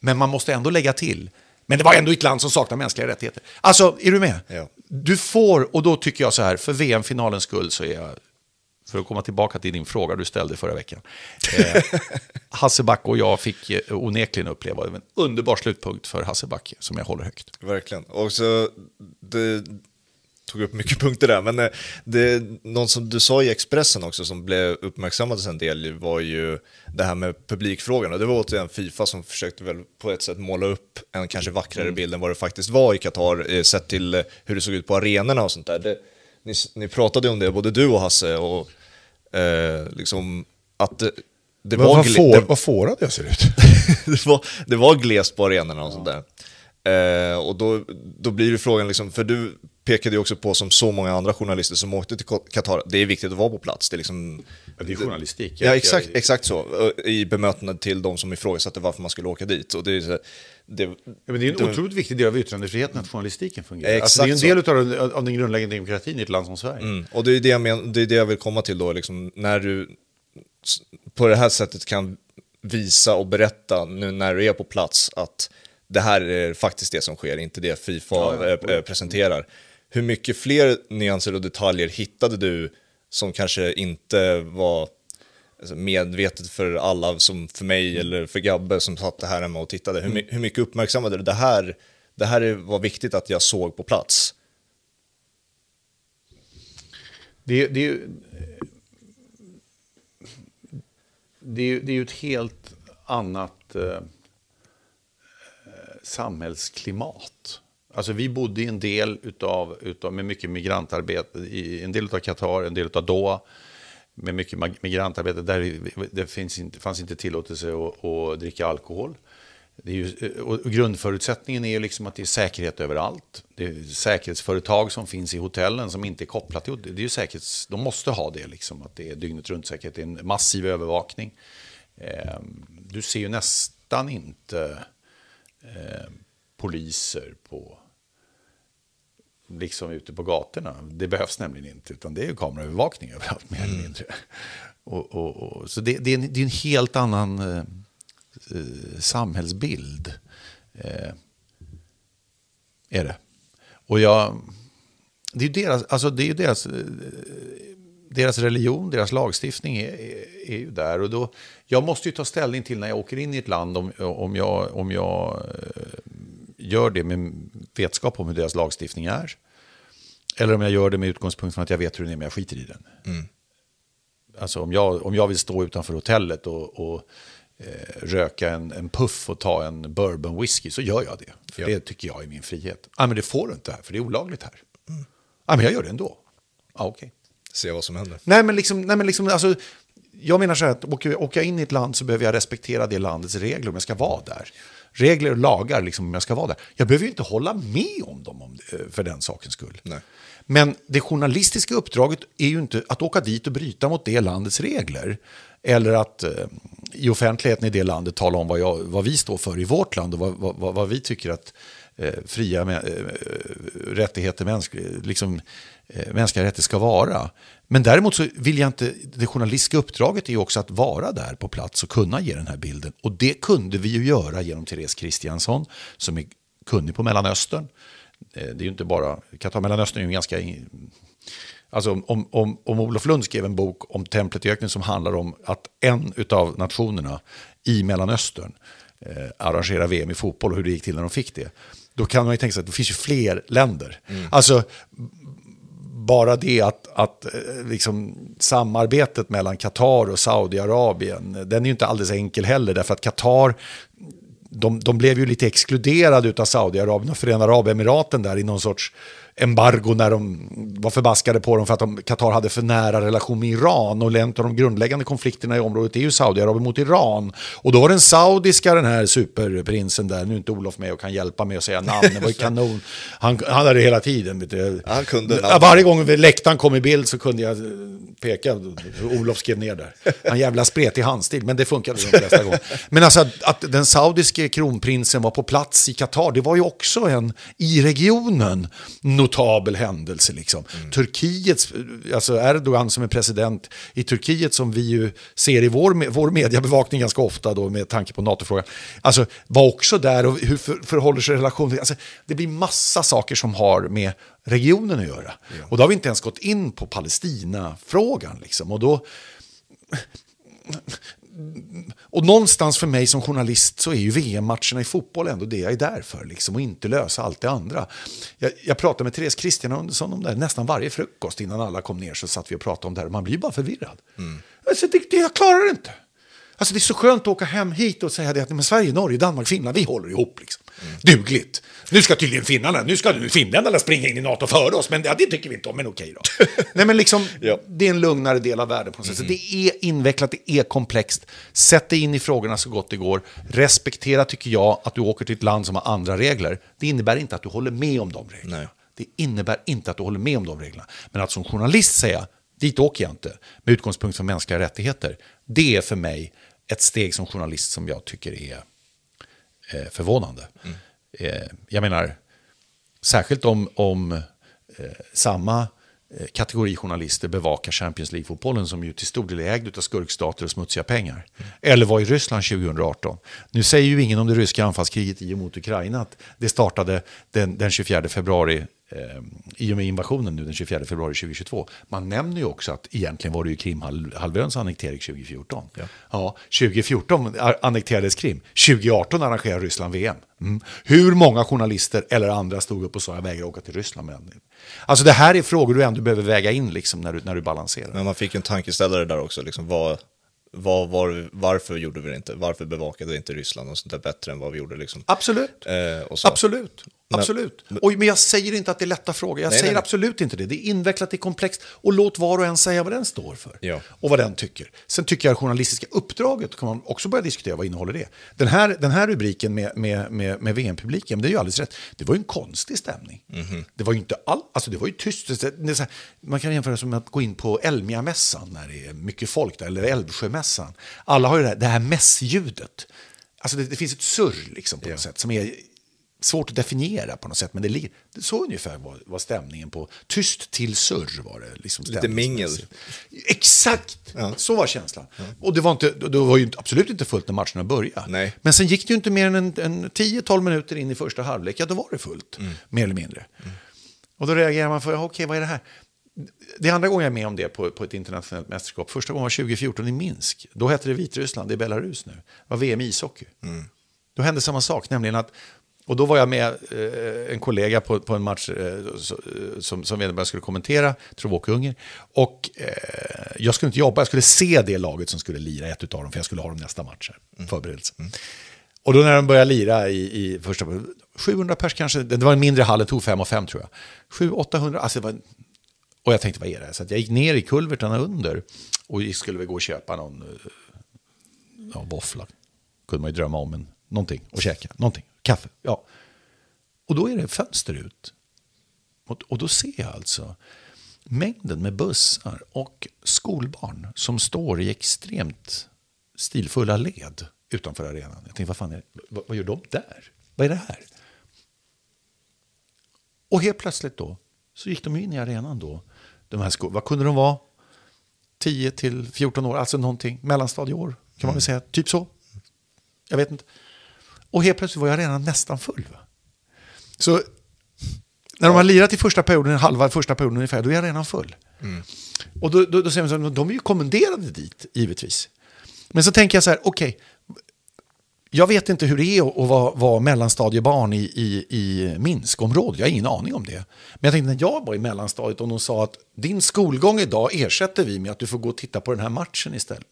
Men man måste ändå lägga till, men det var ändå ett land som saknar mänskliga rättigheter. Alltså, är du med? Ja. Du får, och då tycker jag så här, för VM-finalens skull så är jag, för att komma tillbaka till din fråga du ställde förra veckan. Eh, (laughs) Hasselback och jag fick eh, onekligen uppleva en underbar slutpunkt för Hasselback som jag håller högt. Verkligen. Och så, det, tog upp mycket (laughs) punkter där, men eh, det, någon som du sa i Expressen också som blev uppmärksammades en del var ju det här med publikfrågan och det var återigen Fifa som försökte väl på ett sätt måla upp en kanske vackrare mm. bild än vad det faktiskt var i Qatar, eh, sett till eh, hur det såg ut på arenorna och sånt där. Det, ni, ni pratade om det, både du och Hasse, och eh, liksom att det, det var... Vad, får, vad fårad jag ser ut. (laughs) det, var, det var glest på arenorna och sånt där. Eh, och då, då blir det frågan, liksom, för du pekade ju också på som så många andra journalister som åkte till Qatar, det är viktigt att vara på plats. Det är, liksom, ja, det är journalistik. Ja, exakt, exakt så. I bemötande till de som ifrågasatte varför man skulle åka dit. Och det, är, det, ja, men det är en det, otroligt viktig del av yttrandefriheten att journalistiken fungerar. Alltså, det är en del av, av den grundläggande demokratin i ett land som Sverige. Mm, och det är det, jag men, det är det jag vill komma till då, liksom, när du på det här sättet kan visa och berätta nu när du är på plats att det här är faktiskt det som sker, inte det Fifa ja, ja. Eh, presenterar. Hur mycket fler nyanser och detaljer hittade du som kanske inte var alltså, medvetet för alla, som för mig mm. eller för Gabbe som satt här hemma och tittade? Hur, mm. hur mycket uppmärksammade du det här? Det här var viktigt att jag såg på plats. Det, det, det, är, det är ju ett helt annat eh, samhällsklimat. Alltså vi bodde i en del utav, utav med mycket migrantarbete, i en del av Qatar, en del av Doha, med mycket migrantarbete där det finns inte, fanns inte tillåtelse att, att dricka alkohol. Det är ju, eh, och grundförutsättningen är ju liksom att det är säkerhet överallt. Det är säkerhetsföretag som finns i hotellen som inte är kopplat till... Det är ju säkerhets, de måste ha det, liksom, att det är dygnet runt säkerhet. Det är en massiv övervakning. Eh, du ser ju nästan inte eh, poliser på liksom ute på gatorna. Det behövs nämligen inte, utan det är ju kameraövervakning överallt mer eller mm. mindre. Och, och, och, så det, det, är en, det är en helt annan eh, eh, samhällsbild. Eh, är det. Och jag... Det är ju deras, alltså det är deras, eh, deras religion, deras lagstiftning är, är, är, ju där. Och då, jag måste ju ta ställning till när jag åker in i ett land om, om jag, om jag eh, gör det med vetskap om hur deras lagstiftning är. Eller om jag gör det med utgångspunkt från att jag vet hur den är men jag skiter i den. Mm. Alltså om jag, om jag vill stå utanför hotellet och, och eh, röka en, en puff och ta en bourbon whisky så gör jag det. För ja. det tycker jag är min frihet. Ah, men det får du inte här, för det är olagligt här. Mm. Ah, men jag gör det ändå. Ah, okay. Se vad som händer. Nej, men liksom, nej, men liksom alltså, jag menar så här, att åker, åker jag in i ett land så behöver jag respektera det landets regler om jag ska vara där. Regler och lagar liksom, om jag ska vara där. Jag behöver ju inte hålla med om dem om, eh, för den sakens skull. Nej. Men det journalistiska uppdraget är ju inte att åka dit och bryta mot det landets regler. Eller att eh, i offentligheten i det landet tala om vad, jag, vad vi står för i vårt land och vad, vad, vad vi tycker att eh, fria eh, eh, rättigheter, mänsk, liksom, eh, mänskliga rättigheter ska vara. Men däremot så vill jag inte, det journalistiska uppdraget är ju också att vara där på plats och kunna ge den här bilden. Och det kunde vi ju göra genom Therese Kristiansson som är kunnig på Mellanöstern. Eh, det är ju inte bara, Qatar Mellanöstern är ju ganska... Alltså om, om, om Olof Lund skrev en bok om templet i öknen som handlar om att en av nationerna i Mellanöstern eh, arrangerar VM i fotboll och hur det gick till när de fick det. Då kan man ju tänka sig att det finns ju fler länder. Mm. Alltså bara det att, att eh, liksom, samarbetet mellan Qatar och Saudiarabien, den är ju inte alldeles enkel heller, därför att Qatar de, de blev ju lite exkluderade av Saudiarabien och Förenade Arabemiraten där i någon sorts embargo när de var förbaskade på dem för att de, Qatar hade för nära relation med Iran. Och en av de grundläggande konflikterna i området är ju Saudiarabien mot Iran. Och då var den saudiska, den här superprinsen där, nu är inte Olof med och kan hjälpa mig att säga namn, det var ju (laughs) kanon. Han, han hade det hela tiden. Vet du. Han kunde Varje gång läktaren kom i bild så kunde jag peka, Olof skrev ner där. Han jävla spretig handstil, men det funkade de flesta gånger. Men alltså att, att den saudiske kronprinsen var på plats i Qatar, det var ju också en, i regionen, notabel händelse. Liksom. Mm. Turkiets, alltså Erdogan som är president i Turkiet som vi ju ser i vår, vår mediebevakning ganska ofta då med tanke på NATO-frågan, alltså var också där och hur för, förhåller sig relationen? Alltså, det blir massa saker som har med regionen att göra. Ja. Och då har vi inte ens gått in på Palestina-frågan. Liksom. Och då, och någonstans för mig som journalist så är ju VM-matcherna i fotboll ändå det jag är där för. Liksom, och inte lösa allt det andra. Jag, jag pratade med Therese Christian Andersson om det här, nästan varje frukost innan alla kom ner så satt vi och pratade om det här. Och man blir bara förvirrad. Mm. Alltså, det, det, jag klarar det inte. Alltså det är så skönt att åka hem hit och säga det att men Sverige, Norge, Danmark, Finland, vi håller ihop. Liksom. Mm. Dugligt. Nu ska tydligen finnarna, nu ska finländarna springa in i NATO före oss, men ja, det tycker vi inte om, men okej då. (laughs) Nej, men liksom, ja. Det är en lugnare del av världen på något sätt. Mm. Det är invecklat, det är komplext. Sätt dig in i frågorna så gott det går. Respektera, tycker jag, att du åker till ett land som har andra regler. Det innebär inte att du håller med om de reglerna. Nej. Det innebär inte att du håller med om de reglerna. Men att som journalist säga, dit åker jag inte, med utgångspunkt från mänskliga rättigheter, det är för mig ett steg som journalist som jag tycker är eh, förvånande. Mm. Eh, jag menar, särskilt om, om eh, samma eh, kategori journalister bevakar Champions League-fotbollen som ju till stor del är ägd av skurkstater och smutsiga pengar. Mm. Eller var i Ryssland 2018. Nu säger ju ingen om det ryska anfallskriget i och mot Ukraina att det startade den, den 24 februari eh, i och med invasionen nu den 24 februari 2022. Man nämner ju också att egentligen var det ju Krimhalvöns annektering 2014. Ja. ja 2014 annekterades Krim, 2018 arrangerade Ryssland VM. Mm. Hur många journalister eller andra stod upp och sa jag vägrar åka till Ryssland med Alltså det här är frågor du ändå behöver väga in liksom när, du, när du balanserar. Men man fick en tankeställare där också, liksom, vad, var, var, varför gjorde vi det inte? Varför bevakade vi inte Ryssland och sånt där bättre än vad vi gjorde? Liksom? Absolut. Eh, Absolut. Absolut. Men, och, men jag säger inte att det är lätta frågor. Jag nej, säger nej, absolut inte det. Det är invecklat, det är komplext. Och låt var och en säga vad den står för. Ja. Och vad den tycker. Sen tycker jag journalistiska uppdraget kan man också börja diskutera. Vad innehåller det? Den här, den här rubriken med, med, med, med VM-publiken, det är ju alldeles rätt. Det var ju en konstig stämning. Mm -hmm. Det var ju inte all, alltså det var ju tyst. Det här, man kan jämföra det med att gå in på Elmia-mässan när det är mycket folk där, eller Älvsjömässan. Alla har ju det här, det här mässljudet. Alltså det, det, finns ett surr liksom på något sätt som är svårt att definiera på något sätt, men det ligger, så ungefär var, var stämningen på Tyst till surr var det. Liksom Lite mingel. Exakt, ja. så var känslan. Ja. Och det var, inte, det var ju absolut inte fullt när matcherna började. Nej. Men sen gick det ju inte mer än en, en 10-12 minuter in i första halvlek, ja då var det fullt, mm. mer eller mindre. Mm. Och då reagerar man för, okej okay, vad är det här? Det är andra gången jag är med om det på, på ett internationellt mästerskap. Första gången var 2014 i Minsk. Då hette det Vitryssland, det är Belarus nu. Det var VM i ishockey. Mm. Då hände samma sak, nämligen att och då var jag med eh, en kollega på, på en match eh, som, som vederbörande skulle kommentera, tror jag Ungern. Och eh, jag skulle inte jobba, jag skulle se det laget som skulle lira ett av dem, för jag skulle ha dem nästa match, här, mm. förberedelse. Mm. Och då när de började lira i, i första, 700 pers kanske, det var en mindre hall, det tog 5 och 5 tror jag. 700-800, alltså var, och jag tänkte vad är det? Så jag gick ner i kulvertarna under och skulle väl gå och köpa någon eh, ja, våffla. kunde man ju drömma om, men någonting och käka, någonting kaffe. Ja. Och då är det fönster ut. Och, och då ser jag alltså mängden med bussar och skolbarn som står i extremt stilfulla led utanför arenan. Jag tänkte, vad fan är det? Vad, vad gör de där? Vad är det här? Och helt plötsligt då så gick de in i arenan då. De här skol- vad kunde de vara? 10 till 14 år, alltså någonting, mellanstadieår kan man väl säga, typ så. Jag vet inte. Och helt plötsligt var jag redan nästan full. Så när de har lirat i första perioden, halva första perioden ungefär, då är jag redan full. Mm. Och då, då, då säger man så de är ju kommenderade dit, givetvis. Men så tänker jag så här, okej, okay, jag vet inte hur det är att vara, vara mellanstadiebarn i, i, i Minskområdet. Jag har ingen aning om det. Men jag tänkte när jag var i mellanstadiet och de sa att din skolgång idag ersätter vi med att du får gå och titta på den här matchen istället.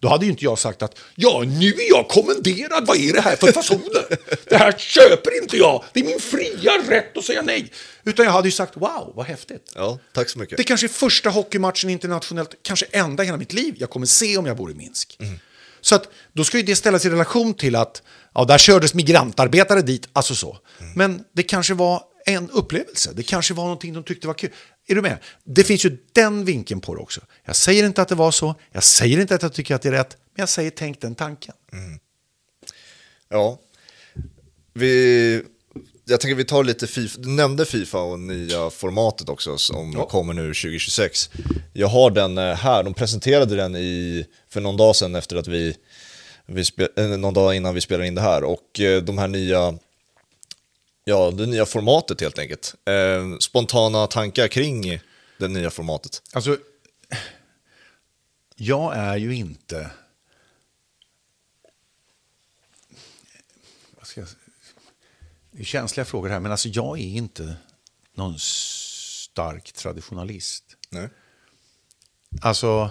Då hade ju inte jag sagt att ja, nu är jag kommenderad, vad är det här för fasoner? Det här köper inte jag, det är min fria rätt att säga nej. Utan jag hade ju sagt wow, vad häftigt. Ja, tack så mycket. Det kanske är första hockeymatchen internationellt, kanske enda i hela mitt liv jag kommer se om jag bor i Minsk. Mm. Så att, då ska ju det ställas i relation till att ja, där kördes migrantarbetare dit, alltså så. Mm. Men det kanske var en upplevelse. Det kanske var någonting de tyckte var kul. Är du med? Det finns ju den vinkeln på det också. Jag säger inte att det var så, jag säger inte att jag tycker att det är rätt, men jag säger tänk den tanken. Mm. Ja, vi, jag tänker vi tar lite FIFA, du nämnde Fifa och nya formatet också som ja. kommer nu 2026. Jag har den eh, här, de presenterade den i, för någon dag sedan efter att vi, vi spel, eh, någon dag innan vi spelade in det här och eh, de här nya ja, det nya formatet helt enkelt. Eh, spontana tankar kring det nya formatet. Alltså, jag är ju inte... Vad ska jag, det är känsliga frågor här, men alltså jag är inte någon stark traditionalist. Nej. Alltså,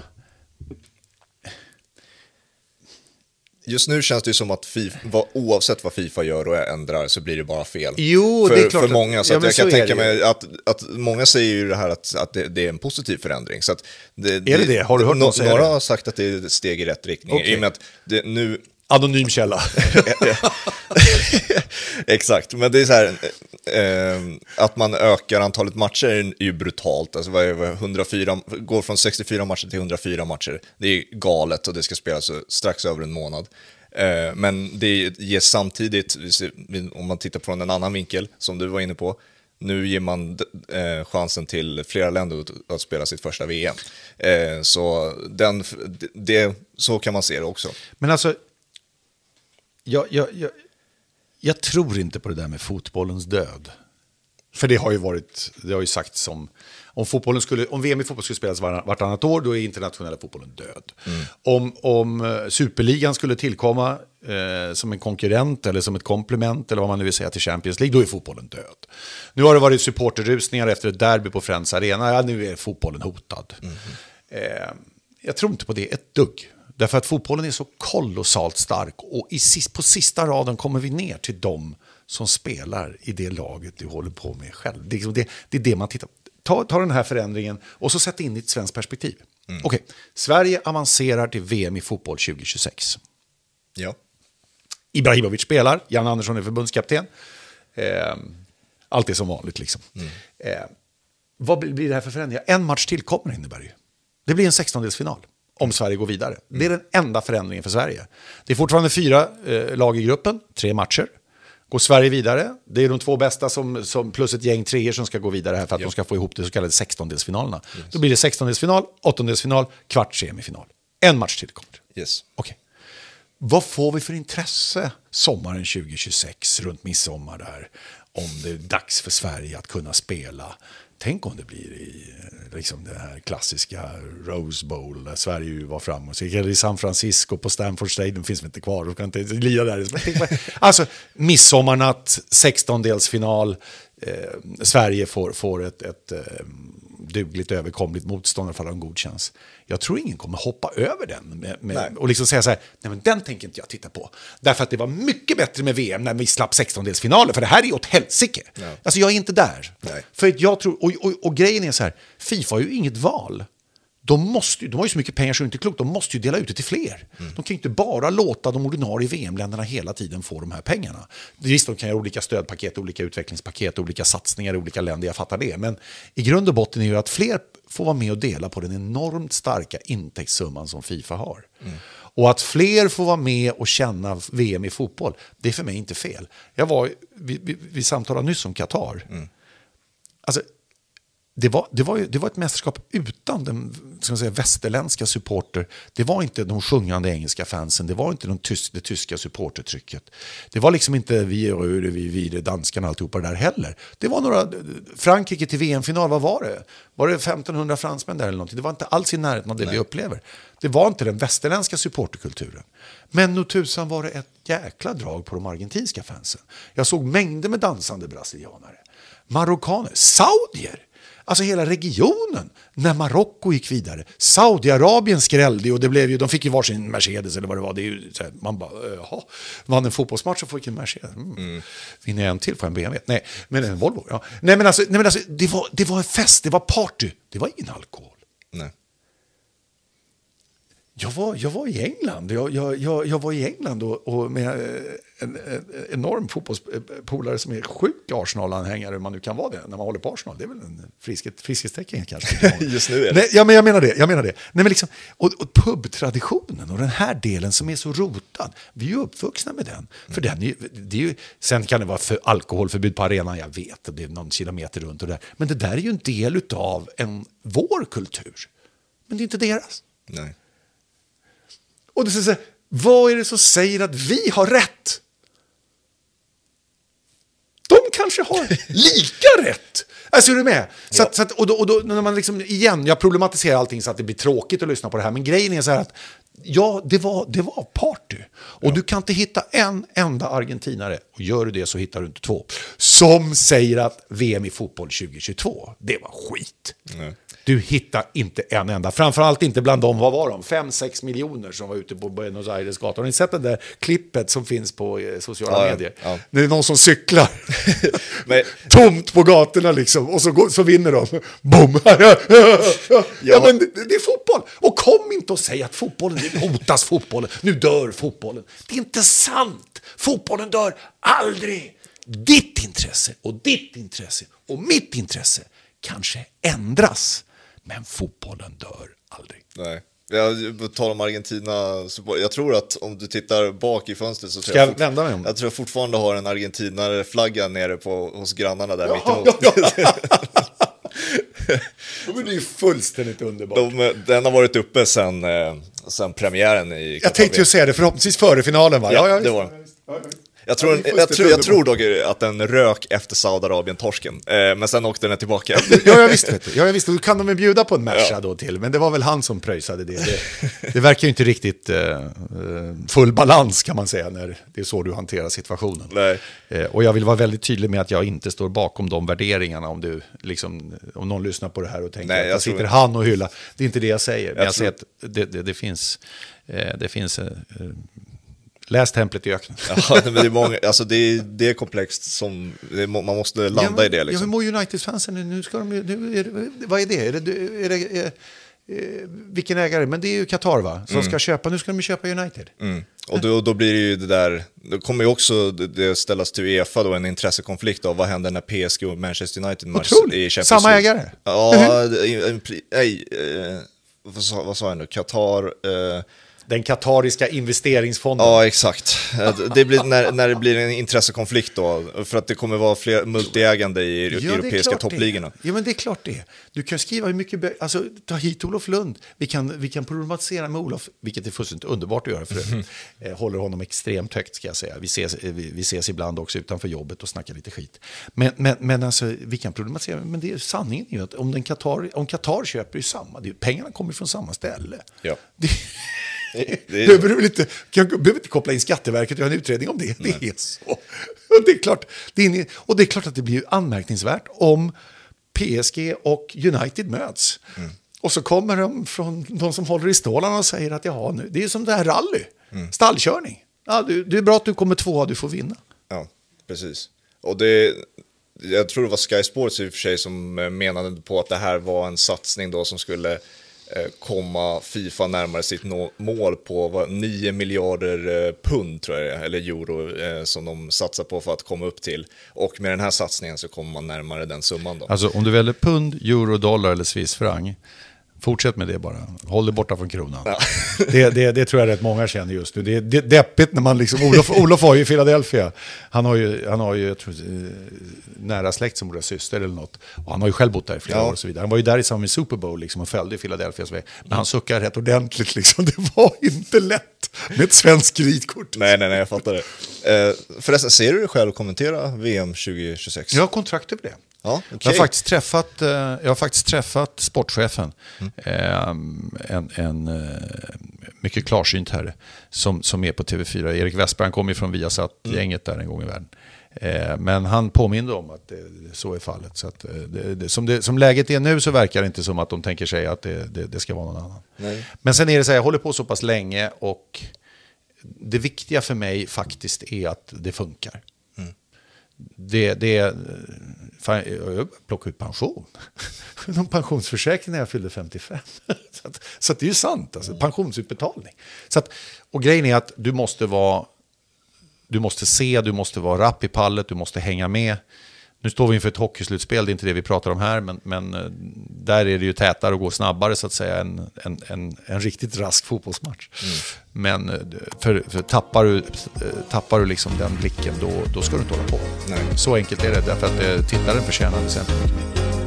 Just nu känns det ju som att FIFA, oavsett vad Fifa gör och ändrar så blir det bara fel. Jo, för, det är klart För många, så ja, att men jag så kan tänka mig att, att många säger ju det här att, att det, det är en positiv förändring. Så att det, Är det det? Har du hört någon säga Några det? har sagt att det är ett steg i rätt riktning. Okej. I och med att det nu, anonym källa. (laughs) Exakt, men det är så här, eh, att man ökar antalet matcher är ju brutalt. Alltså vad är det, 104, går från 64 matcher till 104 matcher. Det är galet och det ska spelas strax över en månad. Eh, men det ger samtidigt, om man tittar från en annan vinkel, som du var inne på, nu ger man eh, chansen till flera länder att, att spela sitt första VM. Eh, så, den, det, så kan man se det också. Men alltså, jag, jag, jag, jag tror inte på det där med fotbollens död. För det har ju varit, det har ju sagts som, om, fotbollen skulle, om VM i fotboll skulle spelas var, vartannat år, då är internationella fotbollen död. Om, om eh, superligan skulle tillkomma eh, som en konkurrent eller som ett komplement, eller vad man nu vill säga, till Champions League, då är fotbollen död. Nu har det varit supporterrusningar efter ett derby på Friends Arena, ja, nu är fotbollen hotad. Eh, jag tror inte på det ett dugg. Därför att fotbollen är så kolossalt stark och i, på sista raden kommer vi ner till dem som spelar i det laget du håller på med själv. Det är, liksom det, det, är det man tittar på. Ta, ta den här förändringen och så sätt in i ett svenskt perspektiv. Okej, Sverige avancerar till VM i fotboll 2026. Ja. Ibrahimovic spelar, Jan Andersson är förbundskapten. Eh, allt är som vanligt liksom. Eh, vad blir det här för förändringar? En match till kommer innebär ju. Det blir en 16-delsfinal om Sverige går vidare. Det är den enda förändringen för Sverige. Det är fortfarande fyra eh, lag i gruppen, tre matcher. Går Sverige vidare, det är de två bästa som, som, plus ett gäng treor som ska gå vidare här för att de ska få ihop de så kallade 16-delsfinalerna. Då blir det 16-delsfinal, 8-delsfinal, kvart semifinal. En match till kommer. Yes. Okej. Vad får vi för intresse sommaren 2026 runt midsommar där? Om det är dags för Sverige att kunna spela. Tänk om det blir i liksom det här klassiska Rose Bowl där Sverige ju var framgångsrikt. Eller i San Francisco på Stanford Stadium finns vi inte kvar. De kan inte lira där. (laughs) Alltså midsommarnatt, 16-delsfinal. Eh, Sverige får, får ett, ett eh, dugligt överkomligt motstånd för att de godkänns. Jag tror ingen kommer hoppa över den med, med, och liksom säga så här, nej men den tänker inte jag titta på. Därför att det var mycket bättre med VM när vi slapp 16-delsfinaler, för det här är åt helsike. Ja. Alltså jag är inte där. Nej. För jag tror, och, och, och grejen är så här, Fifa har ju inget val. De, måste, de har ju så mycket pengar så det är inte klokt, de måste ju dela ut det till fler. De kan ju inte bara låta de ordinarie VM-länderna hela tiden få de här pengarna. Visst, de kan göra olika stödpaket, olika utvecklingspaket, olika satsningar i olika länder, jag fattar det. Men i grund och botten är ju att fler får vara med och dela på den enormt starka intäktssumman som Fifa har. Och att fler får vara med och känna VM i fotboll, det är för mig inte fel. Jag var, vi, vi, vi samtalade nyss om Qatar. Alltså, det var, det, var ju, det var ett mästerskap utan den ska man säga, västerländska supporter. Det var inte de sjungande engelska fansen, det var inte de tysk, det tyska supportertrycket. Det var liksom inte vi och vi, vi, vi danskarna alltihopa det där heller. Det var några, Frankrike till VM-final, vad var det? Var det 1500 fransmän där eller någonting? Det var inte alls i närheten av det vi upplever. Det var inte den västerländska supporterkulturen. Men nog tusan var det ett jäkla drag på de argentinska fansen. Jag såg mängder med dansande brasilianare, marockaner, saudier. Alltså hela regionen, när Marocko gick vidare. Saudiarabien skrällde och det blev ju, de fick ju varsin Mercedes eller vad det var. Det är ju, här, man bara, jaha, vann en fotbollsmatch och fick en Mercedes. Mm. Vinner jag en till får jag en BMW. Nej, men en Volvo. Ja. Nej men alltså, nej, men alltså det, var, det var en fest, det var party, det var ingen alkohol. Nej. Jag var, jag var i England, jag, jag, jag, jag var i England och, och med eh, en, en enorm fotbollspolare som är sjuk Arsenal-anhängare, hur man nu kan vara det när man håller på Arsenal. Det är väl en friskhet, friskhetstecken kanske. (laughs) Just nu är det. Nej, ja, men jag menar det. Jag menar det. Nej, men liksom, och, och pubtraditionen och den här delen som är så rotad, vi är ju uppvuxna med den. För den är, det är ju, sen kan det vara för alkoholförbud på arenan, jag vet, det är någon kilometer runt och där. Men det där är ju en del av en, vår kultur. Men det är inte deras. Nej. Och det här, vad är det som säger att vi har rätt? De kanske har (laughs) lika rätt. Alltså är du med? Så att, så att, och då, och då, när man liksom, igen, jag problematiserar allting så att det blir tråkigt att lyssna på det här. Men grejen är så här att Ja, det var, det var party. Och du kan inte hitta en enda argentinare, och gör du det så hittar du inte två, som säger att VM i fotboll 2022, det var skit. Nej. Du hittar inte en enda, framförallt inte bland dem, vad var de, 5-6 miljoner som var ute på Buenos Aires gator. Har ni sett det där klippet som finns på eh, sociala Ja, medier? ja. Det är någon som cyklar (laughs) Men- (laughs) tomt på gatorna liksom, och så, går, så vinner de. (laughs) Boom! ja, men det, det är fotboll! Och kom inte och säg att fotbollen, nu hotas fotbollen, nu dör fotbollen. Det är inte sant! Fotbollen dör aldrig! Ditt intresse och ditt intresse och mitt intresse kanske ändras, men fotbollen dör aldrig. Nej. Jag på tal om Argentina, jag tror att om du tittar bak i fönstret så tror Ska jag fort- vända mig om? Jag tror jag fortfarande har en argentinare-flagga nere på, hos grannarna där Ja, mittemot. ja, (laughs) det är ju fullständigt underbart. De, den har varit uppe sen, eh, sen premiären i Jag tänkte ju säga det, förhoppningsvis före finalen va? Ja, det visst. var den. Jag tror, Ja, jag, tror, jag tror dock att den rök efter Saudiarabien-torsken, eh, men sen åkte den tillbaka. Ja, jag visste, vet du. Ja, jag visste. Då kan de väl bjuda på en Merca Ja. då till, men det var väl han som pröjsade det. Det, det verkar ju inte riktigt eh, eh, full balans kan man säga, när det är så du hanterar situationen. Nej. Eh, och jag vill vara väldigt tydlig med att jag inte står bakom de värderingarna om, du, liksom, om någon lyssnar på det här och tänker Nej, att jag sitter han och hyllar. Det är inte det jag säger, men Jag jag, säger att det, det, det finns, eh, det finns läs templet i öknen. (laughs) ja, men det är många, alltså det är, det är komplext som, det är, man måste landa Ja, men- i det Ja, hur liksom. mår United-fansen nu? nu, ska de, nu är det, vad är det? Är det, är det är, eh, vilken ägare? Men det är ju Qatar va? Som ska köpa, nu ska de ju köpa United. Mm. Och då, då blir det ju det där, då kommer ju också det- ställas till Uefa då en intressekonflikt av vad händer när PSG och Manchester United match Otroligt. i Champions Samma League. ägare. Ja, pri- nej, eh, vad, sa, vad sa jag nu, Qatar, eh, Den katariska investeringsfonden. Ja, exakt. Eh, Det blir, när, när det blir en intressekonflikt då, för att det kommer vara fler multiägande i Ja, europeiska toppligorna. Ja, men det är klart det. Du kan skriva hur mycket... Alltså, ta hit Olof Lund. Vi kan, vi kan problematisera med Olof, vilket är fullständigt underbart att göra för övrigt. (laughs) Eh, Håller honom extremt högt, ska jag säga. Vi ses, eh, vi, vi ses ibland också utanför jobbet och snackar lite skit. Men, men, men alltså, vi kan problematisera, men det är, sanningen är ju att om, den Qatar, om Qatar köper samma, det är, ju- pengarna kommer från samma ställe. Ja. Det, Det (laughs) behöver är, väl inte, kan, behöver inte koppla in Skatteverket och göra en utredning om det. (laughs) Det är så. Och det är, klart, det är, och det är klart att det blir anmärkningsvärt om PSG och United möts. Och så kommer de från de som håller i stålarna och säger att jaha, nu, det är som det här rally, stallkörning. Ja, du, det är bra att du kommer tvåa, du får vinna. ja, precis. Och det, jag tror det var Sky Sports i och för sig som eh, menade på att det här var en satsning då som skulle Eh, komma Fifa närmare sitt mål på vad, 9 miljarder eh, pund tror jag eller euro eh, som de satsar på för att komma upp till. Och med den här satsningen så kommer man närmare den summan då. Alltså om du väljer pund, euro, dollar eller swissfranc, fortsätt med det bara. Håll dig borta från kronan. (laughs) Det, det, det tror jag rätt många känner just nu. Det är det är deppigt när man liksom, Olof, Olof har ju i Philadelphia, han har ju, han har ju jag tror, eh, nära släkt som våra syster eller något. Och han har ju själv bott där i flera Ja. år och så vidare. Han var ju där i samband med Super Bowl liksom, och följde Philadelphias väg. Men han suckar rätt ordentligt liksom. Det var inte lätt med ett svenskt kreditkort. Nej, nej, nej, jag fattar det. Eh, förresten, ser du dig själv kommentera VM 2026? Jag har kontrakt över det. Ja, Jag, okej. har faktiskt träffat, eh, jag har faktiskt träffat sportchefen, eh, en, en eh, mycket klarsynt herre, som, som är på TV4. Erik Westberg kommer ju från Viasat-gänget där en gång i världen. Men han påminde om att så är fallet. Så att, det, det, som, det, som läget är nu så verkar det inte som att de tänker sig att det, ska vara någon annan. Nej. Men sen är det så här, jag håller på så pass länge och det viktiga för mig faktiskt är att det funkar. Det, det, fan, jag plockade ut pension. (laughs) Någon pensionsförsäkring när jag fyllde 55. (laughs) Så, att, så att det är ju sant, alltså, pensionsutbetalning. Så att, och grejen är att du måste vara, du måste se, du måste vara rapp i pallet, du måste hänga med. Nu står vi inför ett hockeyslutspel, det är inte det vi pratar om här, men, men eh, där är det ju tätare och går snabbare så att säga än en, en, en riktigt rask fotbollsmatch. Men eh, för, för tappar, du, eh, tappar du liksom den blicken, då, då ska du inte hålla på. Nej. Så enkelt är det, därför att tittaren förtjänar väsentligt mycket mer.